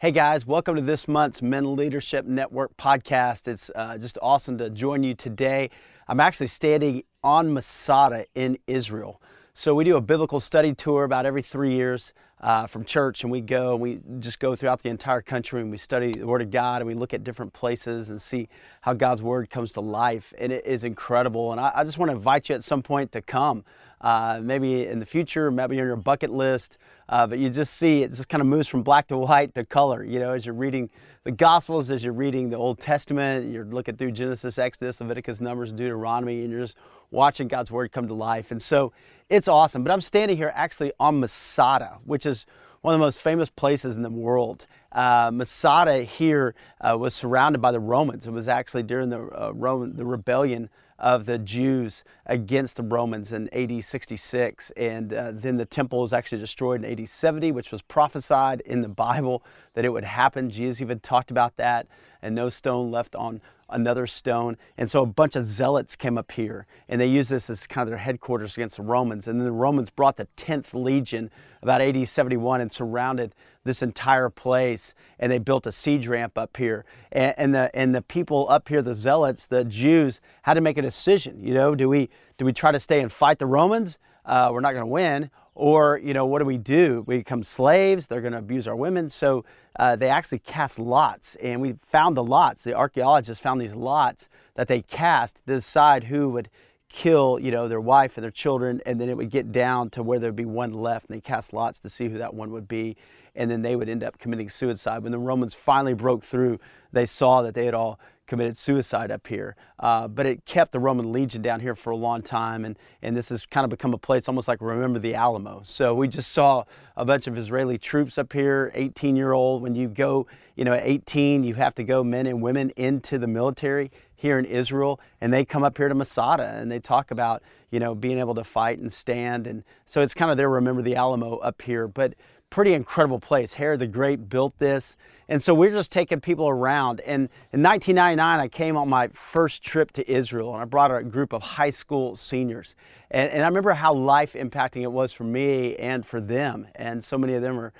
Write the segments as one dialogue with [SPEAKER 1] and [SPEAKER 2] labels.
[SPEAKER 1] Hey guys, welcome to this month's Men Leadership Network podcast. It's uh, just awesome to join you today. I'm actually standing on Masada in Israel. So we do a biblical study tour about every three years uh, from church, and we go and we just go throughout the entire country and we study the Word of God and we look at different places and see how God's Word comes to life. And it is incredible. And I, I just want to invite you at some point to come. Uh, maybe in the future, maybe on your bucket list. Uh, but you just see it just kind of moves from black to white to color, you know, as you're reading the Gospels, as you're reading the Old Testament, you're looking through Genesis, Exodus, Leviticus, Numbers, Deuteronomy, and you're just watching God's Word come to life. And so it's awesome. But I'm standing here actually on Masada, which is one of the most famous places in the world. Uh, Masada here uh, was surrounded by the Romans. It was actually during the uh, Roman the rebellion of the Jews against the Romans in AD 66. And uh, then the temple was actually destroyed in AD 70, which was prophesied in the Bible that it would happen. Jesus even talked about that, and no stone left on another stone. And so a bunch of zealots came up here and they used this as kind of their headquarters against the Romans. And then the Romans brought the 10th Legion about AD 71 and surrounded this entire place. And they built a siege ramp up here. And, and, the, and the people up here, the zealots, the Jews, had to make a decision. You know, do we, do we try to stay and fight the Romans? Uh, we're not going to win. Or, you know, what do we do? We become slaves. They're going to abuse our women. So uh, they actually cast lots. And we found the lots. The archaeologists found these lots that they cast to decide who would kill, you know, their wife and their children. And then it would get down to where there'd be one left. And they cast lots to see who that one would be. And then they would end up committing suicide. When the Romans finally broke through, they saw that they had all committed suicide up here. Uh, but it kept the Roman legion down here for a long time, and, and this has kind of become a place almost like remember the Alamo. So we just saw a bunch of Israeli troops up here, 18 year old. When you go, you know, at 18, you have to go men and women into the military here in Israel, and they come up here to Masada and they talk about, you know, being able to fight and stand. And so it's kind of their remember the Alamo up here. But pretty incredible place. Herod the Great built this. And so we're just taking people around. And in 1999, I came on my first trip to Israel and I brought a group of high school seniors. And, and I remember how life impacting it was for me and for them. And so many of them are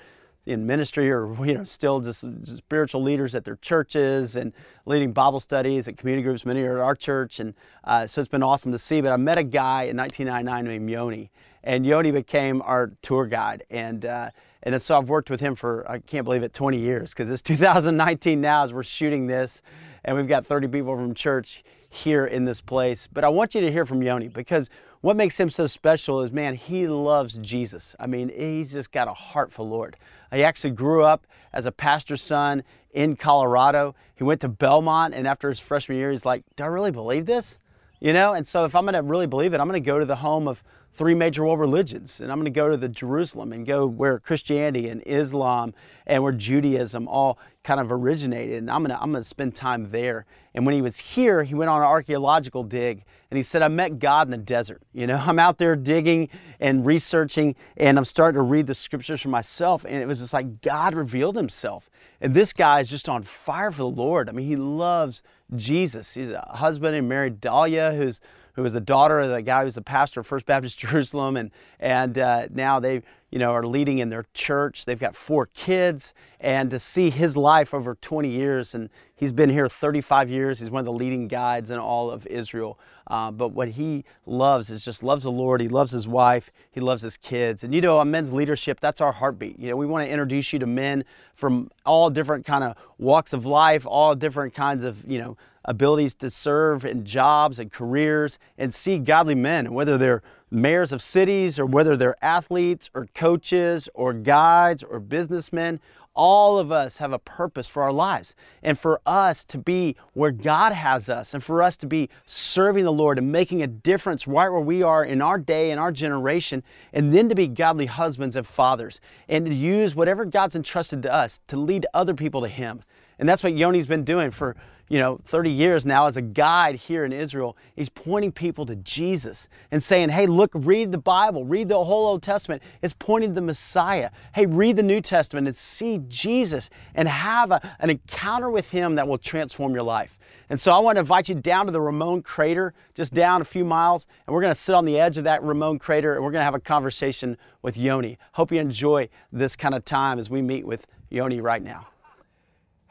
[SPEAKER 1] in ministry or you know still just spiritual leaders at their churches and leading Bible studies at community groups. Many are at our church, and uh, so it's been awesome to see. But I met a guy in 1999 named Yoni, and Yoni became our tour guide. And uh, and so I've worked with him for, I can't believe it, 20 years because it's 2019 now as we're shooting this and we've got 30 people from church here in this place. But I want you to hear from Yoni because what makes him so special is, man, he loves Jesus. I mean, he's just got a heart for Lord. He actually grew up as a pastor's son in Colorado. He went to Belmont, and after his freshman year, he's like, Do I really believe this? You know, and so if I'm going to really believe it, I'm going to go to the home of three major world religions. And I'm going to go to the Jerusalem and go where Christianity and Islam and where Judaism all kind of originated. And I'm going to, I'm going to spend time there. And when he was here, he went on an archaeological dig and he said, I met God in the desert. You know, I'm out there digging and researching and I'm starting to read the scriptures for myself. And it was just like God revealed himself. And this guy is just on fire for the Lord. I mean, he loves Jesus. He's a husband and married Dahlia, who's who was the daughter of the guy who's the pastor of First Baptist Jerusalem, and and uh, now they you know are leading in their church. They've got four kids, and to see his life over 20 years, and he's been here 35 years. He's one of the leading guides in all of Israel. Uh, but what he loves is just loves the Lord. He loves his wife. He loves his kids. And you know, on men's leadership, that's our heartbeat. You know, we want to introduce you to men from all different kind of walks of life, all different kinds of you know abilities to serve in jobs and careers and see godly men, whether they're mayors of cities or whether they're athletes or coaches or guides or businessmen. All of us have a purpose for our lives. And for us to be where God has us and for us to be serving the Lord and making a difference right where we are in our day and our generation, and then to be godly husbands and fathers and to use whatever God's entrusted to us to lead other people to Him. And that's what Yoni's been doing for you know, 30 years now as a guide here in Israel. He's pointing people to Jesus and saying, hey, look, read the Bible, read the whole Old Testament. It's pointing to the Messiah. Hey, read the New Testament and see Jesus and have a, an encounter with Him that will transform your life. And so I want to invite you down to the Ramon crater, just down a few miles, and we're going to sit on the edge of that Ramon crater and we're going to have a conversation with Yoni. Hope you enjoy this kind of time as we meet with Yoni right now.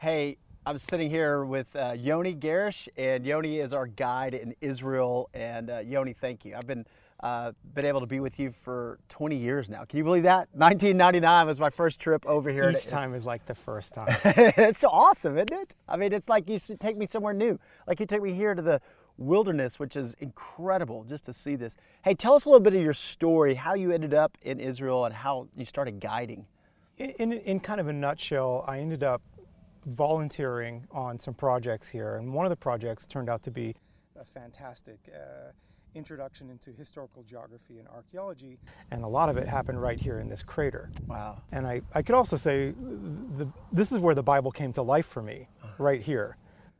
[SPEAKER 1] Hey, I'm sitting here with uh, Yoni Garish, and Yoni is our guide in Israel. And uh, Yoni, thank you. I've been uh, been able to be with you for 20 years now. Can you believe that? 1999 was my first trip over here.
[SPEAKER 2] Each time is like the first time.
[SPEAKER 1] it's awesome, isn't it? I mean, it's like you take me somewhere new. Like you take me here to the wilderness, which is incredible just to see this. Hey, tell us a little bit of your story, how you ended up in Israel and how you started guiding.
[SPEAKER 2] In, in, in kind of a nutshell, I ended up volunteering on some projects here, and one of the projects turned out to be a fantastic uh, introduction into historical geography and archaeology, and a lot of it happened right here in this crater.
[SPEAKER 1] Wow.
[SPEAKER 2] And I, I could also say the, this is where the Bible came to life for me, right here,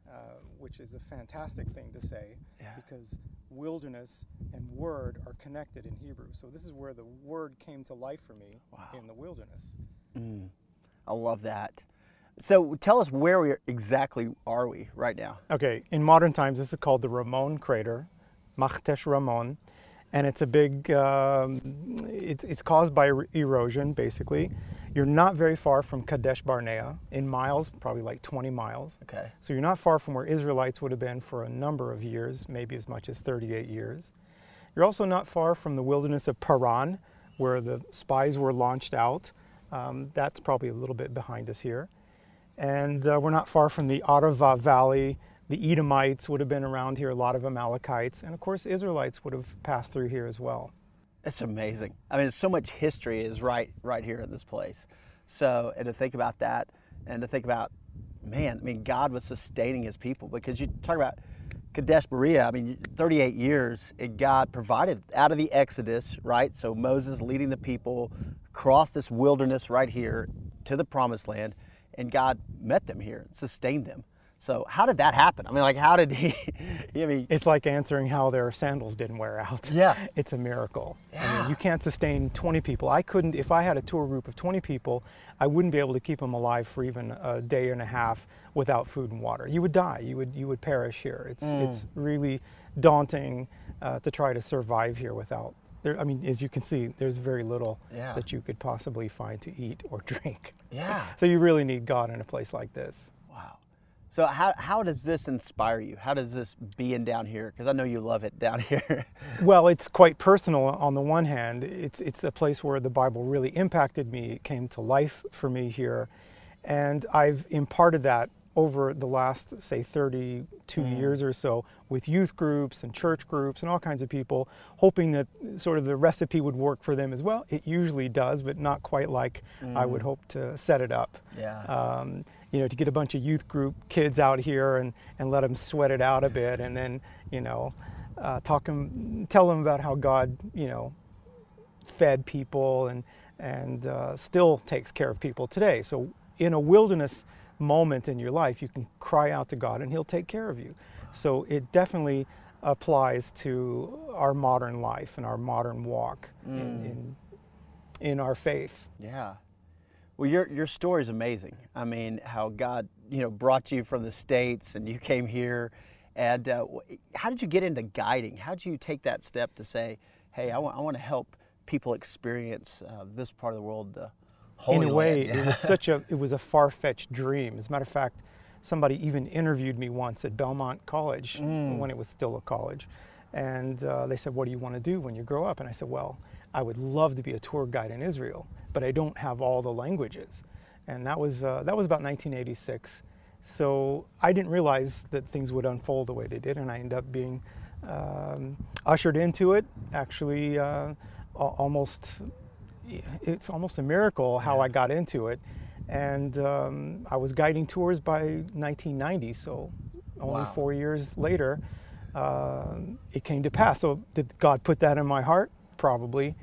[SPEAKER 2] uh, which is a fantastic thing to say
[SPEAKER 1] Yeah.
[SPEAKER 2] because wilderness and word are connected in Hebrew. So this is where the word came to life for me
[SPEAKER 1] Wow.
[SPEAKER 2] in the wilderness.
[SPEAKER 1] I love that. So tell us where we exactly are we right now?
[SPEAKER 2] Okay, in modern times, this is called the Ramon crater, Machtesh Ramon, and it's a big. Um, it's it's caused by er- erosion, basically. You're not very far from Kadesh Barnea in miles, probably like 20 miles.
[SPEAKER 1] Okay.
[SPEAKER 2] So you're not far from where Israelites would have been for a number of years, maybe as much as 38 years. You're also not far from the wilderness of Paran, where the spies were launched out. Um, that's probably a little bit behind us here. And uh, we're not far from the Arava Valley. The Edomites would have been around here, a lot of Amalekites. And of course, Israelites would have passed through here as well.
[SPEAKER 1] It's amazing. I mean, so much history is right right here in this place. So, and to think about that, and to think about, man, I mean, God was sustaining His people because you talk about Kadesh Barnea. I mean, 38 years, and God provided out of the Exodus, right? So Moses leading the people across this wilderness right here to the Promised Land, and God met them here, and sustained them. So, how did that happen? I mean, like, how did He? I mean,
[SPEAKER 2] It's like answering how their sandals didn't wear out.
[SPEAKER 1] Yeah.
[SPEAKER 2] It's a miracle. I
[SPEAKER 1] Yeah.
[SPEAKER 2] mean, you can't sustain 20 people. I couldn't, if I had a tour group of 20 people, I wouldn't be able to keep them alive for even a day and a half without food and water. You would die. You would, you would perish here. It's, it's really daunting uh, to try to survive here without. There, I mean, as you can see, there's very little
[SPEAKER 1] Yeah.
[SPEAKER 2] that you could possibly find to eat or drink.
[SPEAKER 1] yeah.
[SPEAKER 2] So you really need God in a place like this.
[SPEAKER 1] Wow. So how, how does this inspire you? How does this being down here? Because I know you love it down here.
[SPEAKER 2] Well, it's quite personal on the one hand. It's, it's a place where the Bible really impacted me. It came to life for me here. And I've imparted that over the last, say, 32 years or so with youth groups and church groups and all kinds of people, hoping that sort of the recipe would work for them as well. It usually does, but not quite like I would hope to set it up.
[SPEAKER 1] Yeah.
[SPEAKER 2] Um, you know, to get a bunch of youth group kids out here and, and let them sweat it out a bit and then, you know, uh, talk 'em- tell them about how God, you know, fed people and, and uh, still takes care of people today. So in a wilderness moment in your life, you can cry out to God and He'll take care of you. So it definitely applies to our modern life and our modern walk in, in, in our faith.
[SPEAKER 1] yeah. Well, your, your story is amazing. I mean, how God, you know, brought you from the States and you came here. And uh, how did you get into guiding? How did you take that step to say, hey, I want, I want to help people experience uh, this part of the world, the Holy
[SPEAKER 2] in a way, it was such a it was a far fetched dream. As a matter of fact, somebody even interviewed me once at Belmont College when it was still a college, and uh, they said, "What do you want to do when you grow up?" And I said, "Well, I would love to be a tour guide in Israel, but I don't have all the languages." And that was uh, that was about 1986. So I didn't realize that things would unfold the way they did, and I ended up being um, ushered into it. Actually, uh, almost it's almost a miracle how I got into it. And um, I was guiding tours by 1990, so only
[SPEAKER 1] Wow.
[SPEAKER 2] four years later, um it came to pass. So did God put that in my heart? Probably.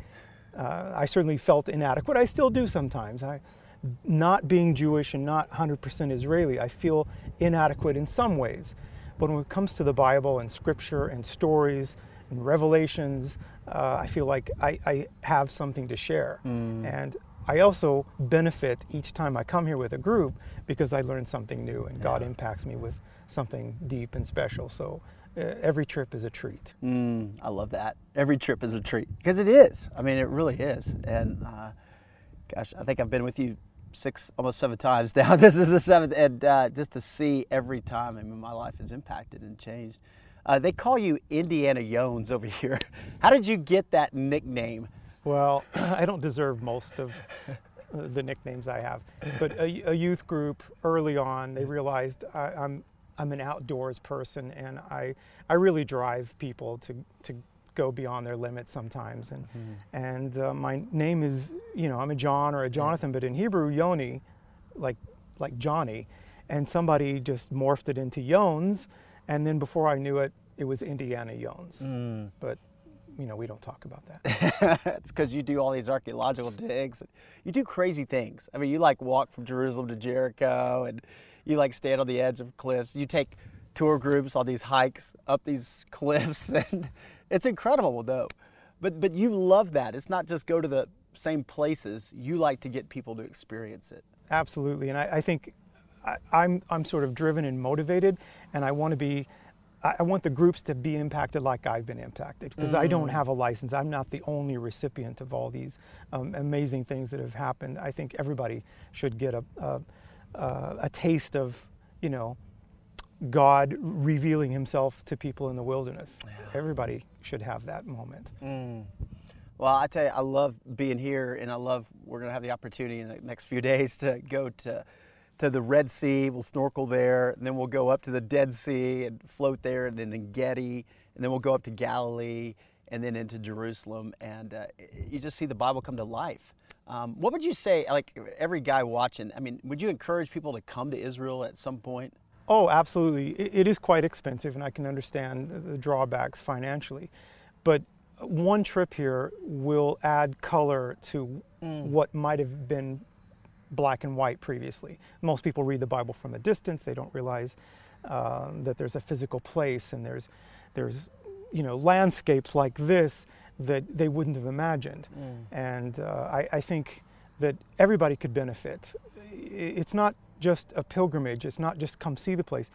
[SPEAKER 2] Uh, I certainly felt inadequate. I still do sometimes. I, not being Jewish and not 100% Israeli, I feel inadequate in some ways. But when it comes to the Bible and scripture and stories and revelations, uh, I feel like I, I have something to share. And I also benefit each time I come here with a group because I learn something new and God impacts me with something deep and special. So uh, every trip is a treat.
[SPEAKER 1] Mm, I love that. Every trip is a treat because it is. I mean, it really is. And uh, gosh, I think I've been with you six, almost seven times now. This is the seventh, and uh, just to see every time, I mean, my life is impacted and changed. Uh, they call you Indiana Jones over here. How did you get that nickname?
[SPEAKER 2] Well, I don't deserve most of the nicknames I have, but a, a youth group early on, they realized I, I'm I'm an outdoors person, and I I really drive people to to go beyond their limits sometimes. And mm-hmm. and uh, my name is you know I'm a John or a Jonathan, but in Hebrew Yoni, like like Johnny, and somebody just morphed it into Yones, and then before I knew it, it was Indiana Jones. Mm. But you know, we don't talk about
[SPEAKER 1] that. it's because you do all these archaeological digs. You do crazy things. I mean, you like walk from Jerusalem to Jericho, and you like stand on the edge of cliffs. You take tour groups on these hikes up these cliffs, and it's incredible, though. But but you love that. It's not just go to the same places. You like to get people to experience it.
[SPEAKER 2] Absolutely, and I, I think I, I'm I'm sort of driven and motivated, and I want to be I want the groups to be impacted like I've been impacted because mm. I don't mm. have a license. I'm not the only recipient of all these um, amazing things that have happened. I think everybody should get a, a, a, taste of, you know, God revealing himself to people in the wilderness. Yeah. Everybody should have that moment. Mm.
[SPEAKER 1] Well, I tell you, I love being here and I love, we're going to have the opportunity in the next few days to go to to the Red Sea. We'll snorkel there, and then we'll go up to the Dead Sea and float there, and then En Gedi, and then we'll go up to Galilee, and then into Jerusalem, and uh, you just see the Bible come to life. Um, what would you say, like every guy watching? I mean, would you encourage people to come to Israel at some point?
[SPEAKER 2] Oh, absolutely. it, it is quite expensive, and I can understand the drawbacks financially, but one trip here will add color to mm. what might have been black and white previously. Most people read the Bible from a distance. They don't realize uh, that there's a physical place and there's, there's you know, landscapes like this that they wouldn't have imagined. Mm. And uh, I, I think that everybody could benefit. It's not just a pilgrimage. It's not just come see the place.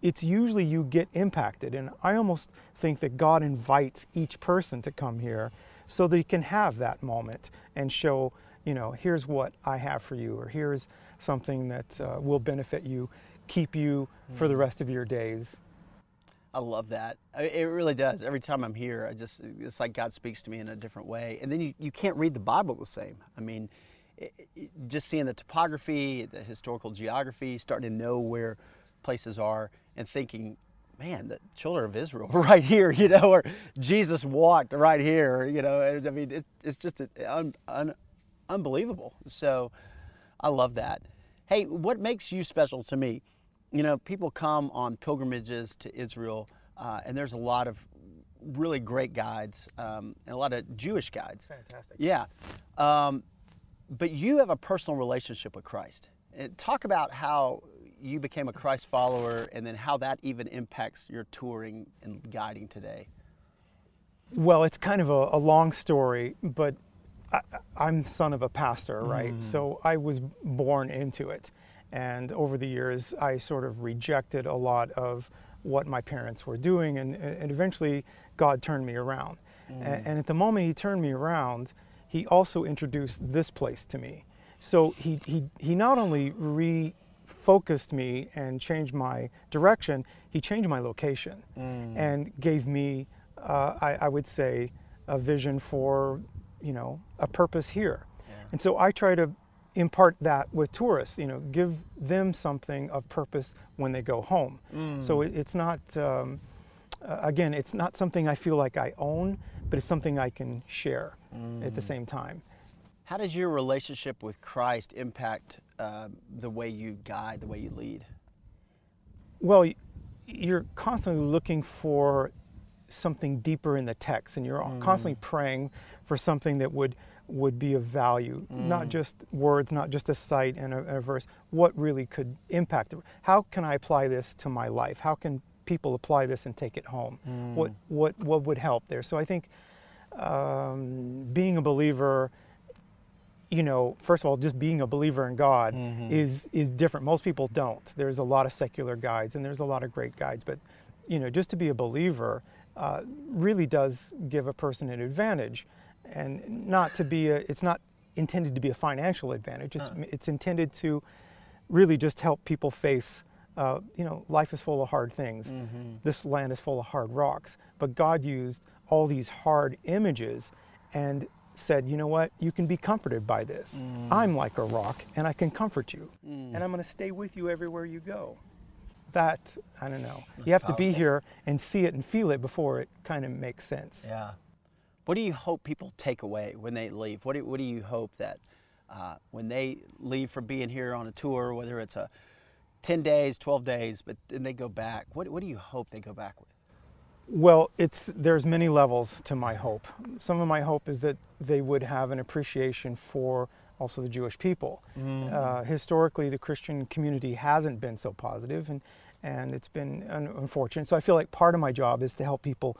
[SPEAKER 2] It's usually you get impacted. And I almost think that God invites each person to come here so that he can have that moment and show you know, here's what I have for you, or here's something that uh, will benefit you, keep you mm. for the mm. rest of your days.
[SPEAKER 1] I love that. It really does. Every time I'm here, I just, it's like God speaks to me in a different way. And then you, you can't read the Bible the same. I mean, it, it, just seeing the topography, the historical geography, starting to know where places are, and thinking, man, the children of Israel right here, you know, or Jesus walked right here, you know. I mean, it, it's just an un, un, unbelievable. So I love that. Hey, what makes you special to me? You know, people come on pilgrimages to Israel, uh, and there's a lot of really great guides um, and a lot of Jewish guides.
[SPEAKER 2] Fantastic.
[SPEAKER 1] Yeah. Um, but you have a personal relationship with Christ. And talk about how you became a Christ follower and then how that even impacts your touring and guiding today.
[SPEAKER 2] Well, it's kind of a, a long story, but I, am son of a pastor, right? Mm. So I was born into it. And over the years, I sort of rejected a lot of what my parents were doing. And, and eventually, God turned me around. Mm. And, and, at the moment He turned me around, He also introduced this place to me. So He, he, he not only refocused me and changed my direction, He changed my location mm. and gave me, uh, I, I would say, a vision for you know, a purpose here. Yeah. And so I try to impart that with tourists, you know, give them something of purpose when they go home. Mm. So it, it's not, um, uh, again, it's not something I feel like I own, but it's something I can share mm. at the mm. same time.
[SPEAKER 1] How does your relationship with Christ impact uh, the way you guide, the way you lead?
[SPEAKER 2] Well, you're constantly looking for something deeper in the text, and you're mm. constantly praying for something that would would be of value, mm. not just words, not just a sight and a, a, verse. What really could impact it? How can I apply this to my life? How can people apply this and take it home? Mm. What what what would help there? So I think um, being a believer you know, first of all, just being a believer in God mm-hmm. is is different. Most people don't. There's a lot of secular guides, and there's a lot of great guides, but you know, just to be a believer uh, really does give a person an advantage and not to be a, it's not intended to be a financial advantage. It's, it's intended to really just help people face, uh, you know, life is full of hard things. This land is full of hard rocks. But God used all these hard images and said, you know what, you can be comforted by this. I'm like a rock and I can comfort you. And I'm going to stay with you everywhere you go. That, I don't know. you have to be here and see it and feel it before it kind of makes sense.
[SPEAKER 1] Yeah. What do you hope people take away when they leave? What do, what do you hope that uh, when they leave from being here on a tour, whether it's a 10 days, 12 days, but then they go back, what, what do you hope they go back with?
[SPEAKER 2] Well, it's there's many levels to my hope. Some of my hope is that they would have an appreciation for also the Jewish people. Uh, historically, the Christian community hasn't been so positive, and and it's been un- unfortunate. So I feel like part of my job is to help people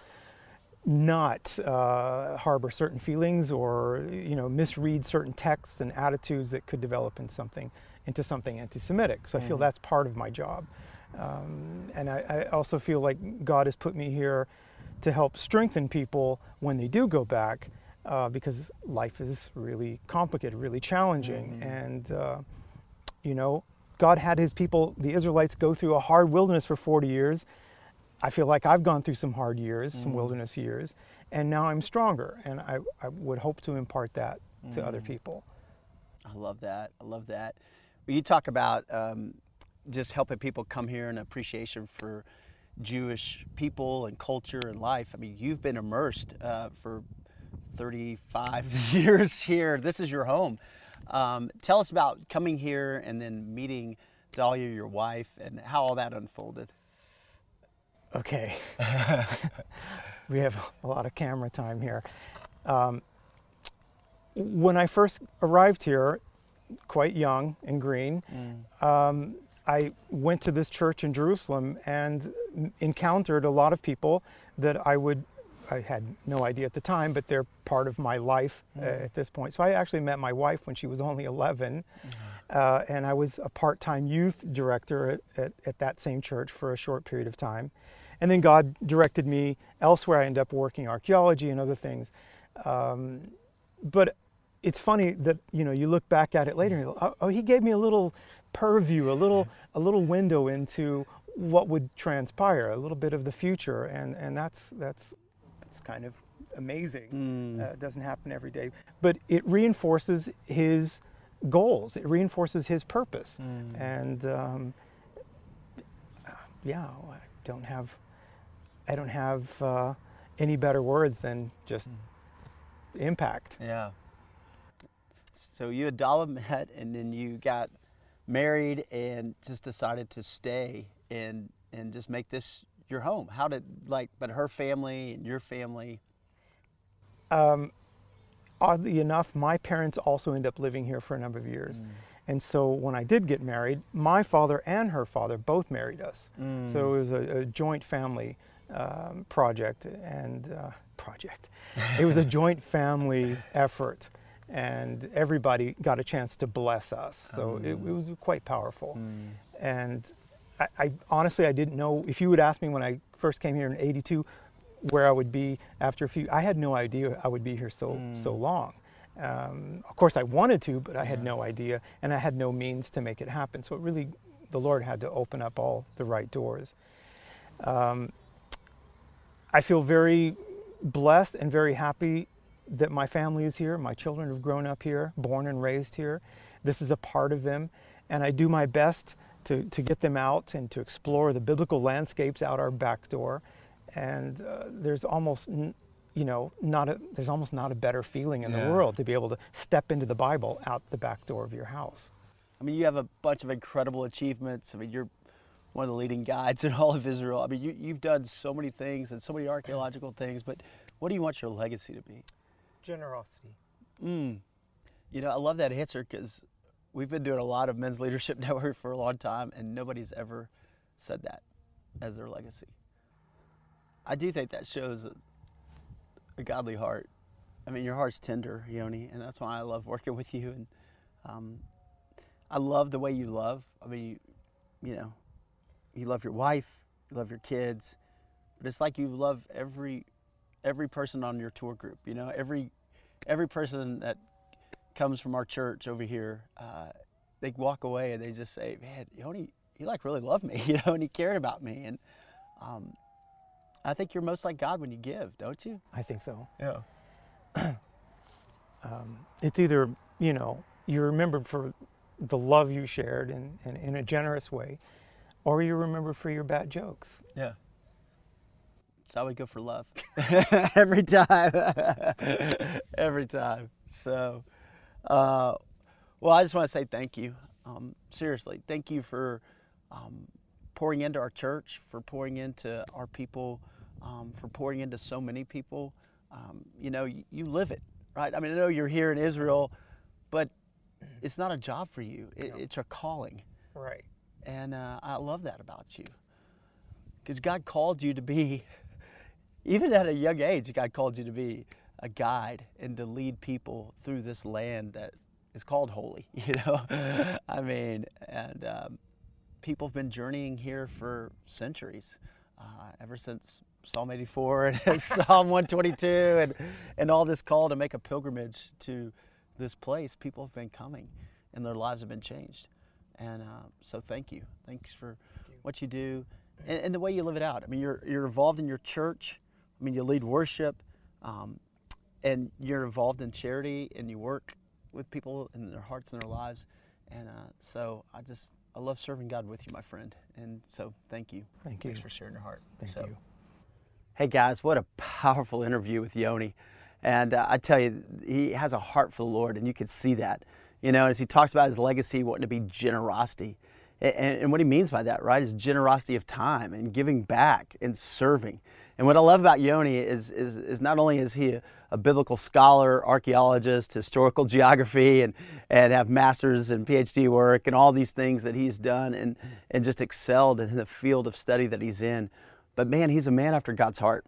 [SPEAKER 2] not uh, harbor certain feelings or you know misread certain texts and attitudes that could develop in something into something anti-Semitic. So I feel that's part of my job, um, and I, I also feel like God has put me here to help strengthen people when they do go back, uh, because life is really complicated, really challenging, and uh, you know God had His people, the Israelites, go through a hard wilderness for 40 years. I feel like I've gone through some hard years, some wilderness years, and now I'm stronger. And I, I would hope to impart that to other people.
[SPEAKER 1] I love that. I love that. You talk about um, just helping people come here and appreciation for Jewish people and culture and life. I mean, you've been immersed uh, for 35 years here. This is your home. Um, tell us about coming here and then meeting Dahlia, your wife, and how all that unfolded.
[SPEAKER 2] Okay. we have a lot of camera time here. Um, when I first arrived here, quite young and green, um, I went to this church in Jerusalem and encountered a lot of people that I would, I had no idea at the time, but they're part of my life uh, at this point. So I actually met my wife when she was only 11. Uh, and I was a part-time youth director at, at, at that same church for a short period of time. And then God directed me elsewhere. I ended up working archaeology and other things. Um, but it's funny that you know you look back at it later. And oh, oh, he gave me a little purview, a little a little window into what would transpire, a little bit of the future, and and that's that's it's kind of amazing. Uh, it doesn't happen every day, but it reinforces his goals. It reinforces his purpose, and um, yeah, I don't have I don't have uh, any better words than just impact.
[SPEAKER 1] Yeah. So you and Dala met, and then you got married, and just decided to stay and and just make this your home. How did like, but her family and your family?
[SPEAKER 2] Um, oddly enough, my parents also end up living here for a number of years. And so when I did get married, my father and her father both married us. So it was a, a joint family um, project and uh, project. It was a joint family effort, and everybody got a chance to bless us. So it, it was quite powerful. And I, I honestly I didn't know if you would ask me when I first came here in '82 where I would be after a few. I had no idea I would be here so so long. Um, of course, I wanted to, but I had no idea, and I had no means to make it happen. So it really, the Lord had to open up all the right doors. Um, I feel very blessed and very happy that my family is here. My children have grown up here, born and raised here. This is a part of them, and I do my best to, to get them out and to explore the biblical landscapes out our back door. And uh, there's almost, you know, not a, there's almost not a better feeling in
[SPEAKER 1] Yeah.
[SPEAKER 2] the world to be able to step into the Bible out the back door of your house.
[SPEAKER 1] I mean, you have a bunch of incredible achievements. I mean, you're one of the leading guides in all of Israel. I mean, you, you've done so many things and so many archaeological things. But what do you want your legacy to be?
[SPEAKER 2] Generosity.
[SPEAKER 1] Mm. You know, I love that answer because we've been doing a lot of men's leadership network for a long time, and nobody's ever said that as their legacy. I do think that shows a, a godly heart. I mean, your heart's tender, Yoni, and that's why I love working with you. And um, I love the way you love. I mean, you, you know, you love your wife, you love your kids, but it's like you love every every person on your tour group. You know, every every person that comes from our church over here, uh, they walk away and they just say, "Man, Yoni, he like really loved me, you know, and he cared about me." And um, I think you're most like God when you give, don't you?
[SPEAKER 2] I think so.
[SPEAKER 1] Yeah.
[SPEAKER 2] um, it's either you know you're remembered for the love you shared in, in, in a generous way, or you're remembered for your bad jokes.
[SPEAKER 1] Yeah. So I would go for love every time, every time. So, uh, well, I just want to say thank you. Um, seriously, thank you for um, pouring into our church, for pouring into our people, um, for pouring into so many people. Um, you know, you, you live it, right? I mean, I know you're here in Israel, but it's not a job for you. It,
[SPEAKER 2] No.
[SPEAKER 1] It's a calling.
[SPEAKER 2] Right.
[SPEAKER 1] And uh, I love that about you. Because God called you to be, even at a young age, God called you to be a guide and to lead people through this land that is called holy, you know? I mean, and um, people have been journeying here for centuries, uh, ever since Psalm 84 and Psalm 122 and, and all this call to make a pilgrimage to this place. People have been coming and their lives have been changed. And uh, so thank you. Thanks for what you do and, and the way you live it out. I mean, you're, you're involved in your church. I mean, you lead worship um, and you're involved in charity and you work with people in their hearts and their lives. And uh, so I just, I love serving God with you, my friend. And so thank you.
[SPEAKER 2] Thank you.
[SPEAKER 1] Thanks for sharing your heart.
[SPEAKER 2] Thank
[SPEAKER 1] So-
[SPEAKER 2] you.
[SPEAKER 1] Hey guys, what a powerful interview with Yoni. And uh, I tell you, he has a heart for the Lord, and you can see that. You know, as he talks about his legacy, wanting to be generosity. And, and what he means by that, right, is generosity of time and giving back and serving. And what I love about Yoni is, is, is not only is he a, a biblical scholar, archaeologist, historical geography, and, and have master's and PhD work and all these things that he's done and, and just excelled in the field of study that he's in. But man, he's a man after God's heart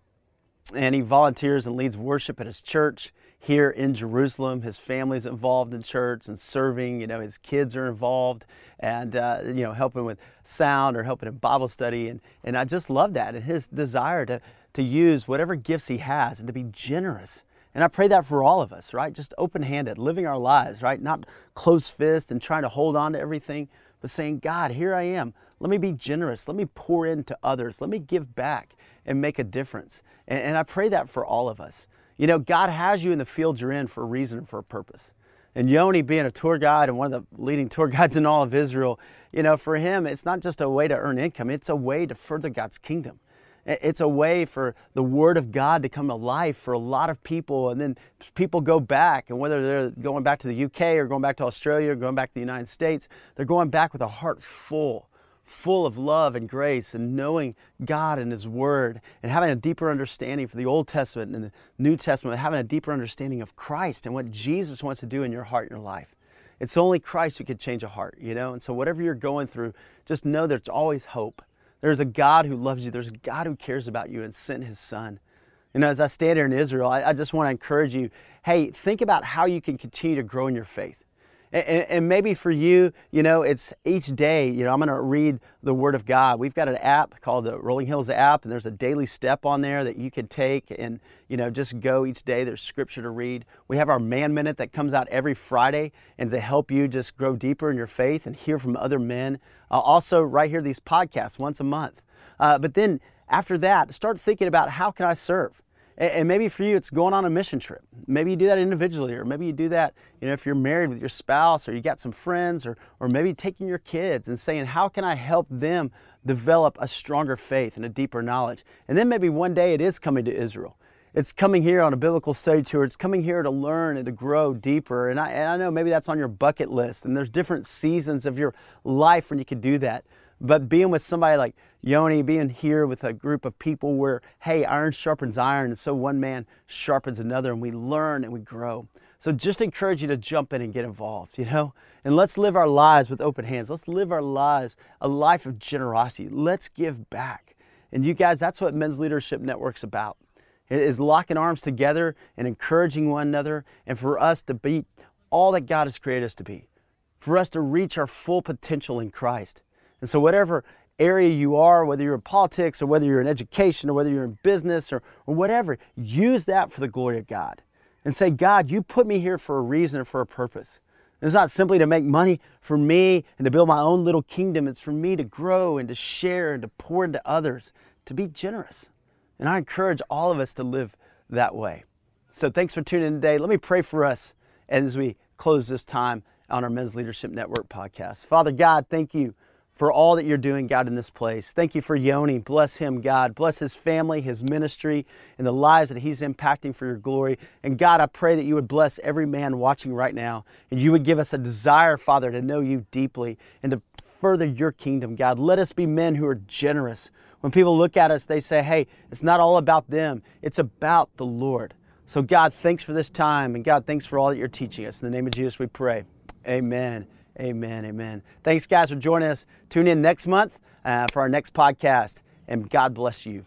[SPEAKER 1] and he volunteers and leads worship at his church here in Jerusalem. His family's involved in church and serving. You know, his kids are involved and uh, you know helping with sound or helping in Bible study. And and I just love that and his desire to to use whatever gifts he has and to be generous. And I pray that for all of us, right? Just open-handed, living our lives, right? Not close fist and trying to hold on to everything, but saying, God, here I am. Let me be generous. Let me pour into others. Let me give back and make a difference. And, and I pray that for all of us. You know, God has you in the field you're in for a reason and for a purpose. And Yoni being a tour guide and one of the leading tour guides in all of Israel, you know, for him, it's not just a way to earn income, it's a way to further God's kingdom. It's a way for the Word of God to come to life for a lot of people. And then people go back, and whether they're going back to the UK or going back to Australia or going back to the United States, they're going back with a heart full full of love and grace and knowing God and His Word and having a deeper understanding for the Old Testament and the New Testament, having a deeper understanding of Christ and what Jesus wants to do in your heart and your life. It's only Christ who can change a heart, you know? And so, whatever you're going through, just know there's always hope. There's a God who loves you, there's a God who cares about you and sent His Son. You know, as I stand here in Israel, I, I just want to encourage you hey, think about how you can continue to grow in your faith. And, and- maybe for you, you know, it's each day, you know, I'm going to read the Word of God. We've got an app called the Rolling Hills app, and there's a daily step on there that you can take and, you know, just go each day. There's scripture to read. We have our Man Minute that comes out every Friday and to help you just grow deeper in your faith and hear from other men. Uh, also, right here, these podcasts once a month. Uh, but then after that, start thinking about how can I serve? And maybe for you, it's going on a mission trip. Maybe you do that individually, or maybe you do that, you know, if you're married with your spouse, or you got some friends, or, or maybe taking your kids and saying, how can I help them develop a stronger faith and a deeper knowledge? And then maybe one day it is coming to Israel. It's coming here on a biblical study tour. It's coming here to learn and to grow deeper. And I, and I know maybe that's on your bucket list, and there's different seasons of your life when you could do that. But being with somebody like Yoni, being here with a group of people where, hey, iron sharpens iron, and so one man sharpens another, and we learn and we grow. So just encourage you to jump in and get involved, you know? And let's live our lives with open hands. Let's live our lives a life of generosity. Let's give back. And you guys, that's what Men's Leadership Network's about. It is locking arms together and encouraging one another, and for us to be all that God has created us to be, for us to reach our full potential in Christ. And so, whatever area you are, whether you're in politics or whether you're in education or whether you're in business or, or whatever, use that for the glory of God. and say, God, you put me here for a reason and for a purpose. It's not simply to make money for me and to build my own little kingdom. It's for me to grow and to share and to pour into others, to be generous. And I encourage all of us to live that way. So thanks for tuning in today. Let me pray for us as we close this time on our Men's Leadership Network podcast. Father God, thank you for all that you're doing, God, in this place. Thank you for Yoni. Bless him, God. Bless his family, his ministry, and the lives that he's impacting for your glory. And God, I pray that you would bless every man watching right now, and you would give us a desire, Father, to know you deeply and to further your kingdom, God. Let us be men who are generous. When people look at us, they say, hey, it's not all about them, it's about the Lord. So, God, thanks for this time, and God, thanks for all that you're teaching us. In the name of Jesus, we pray. Amen. Amen. Amen. Thanks, guys, for joining us. Tune in next month uh, for our next podcast, and God bless you.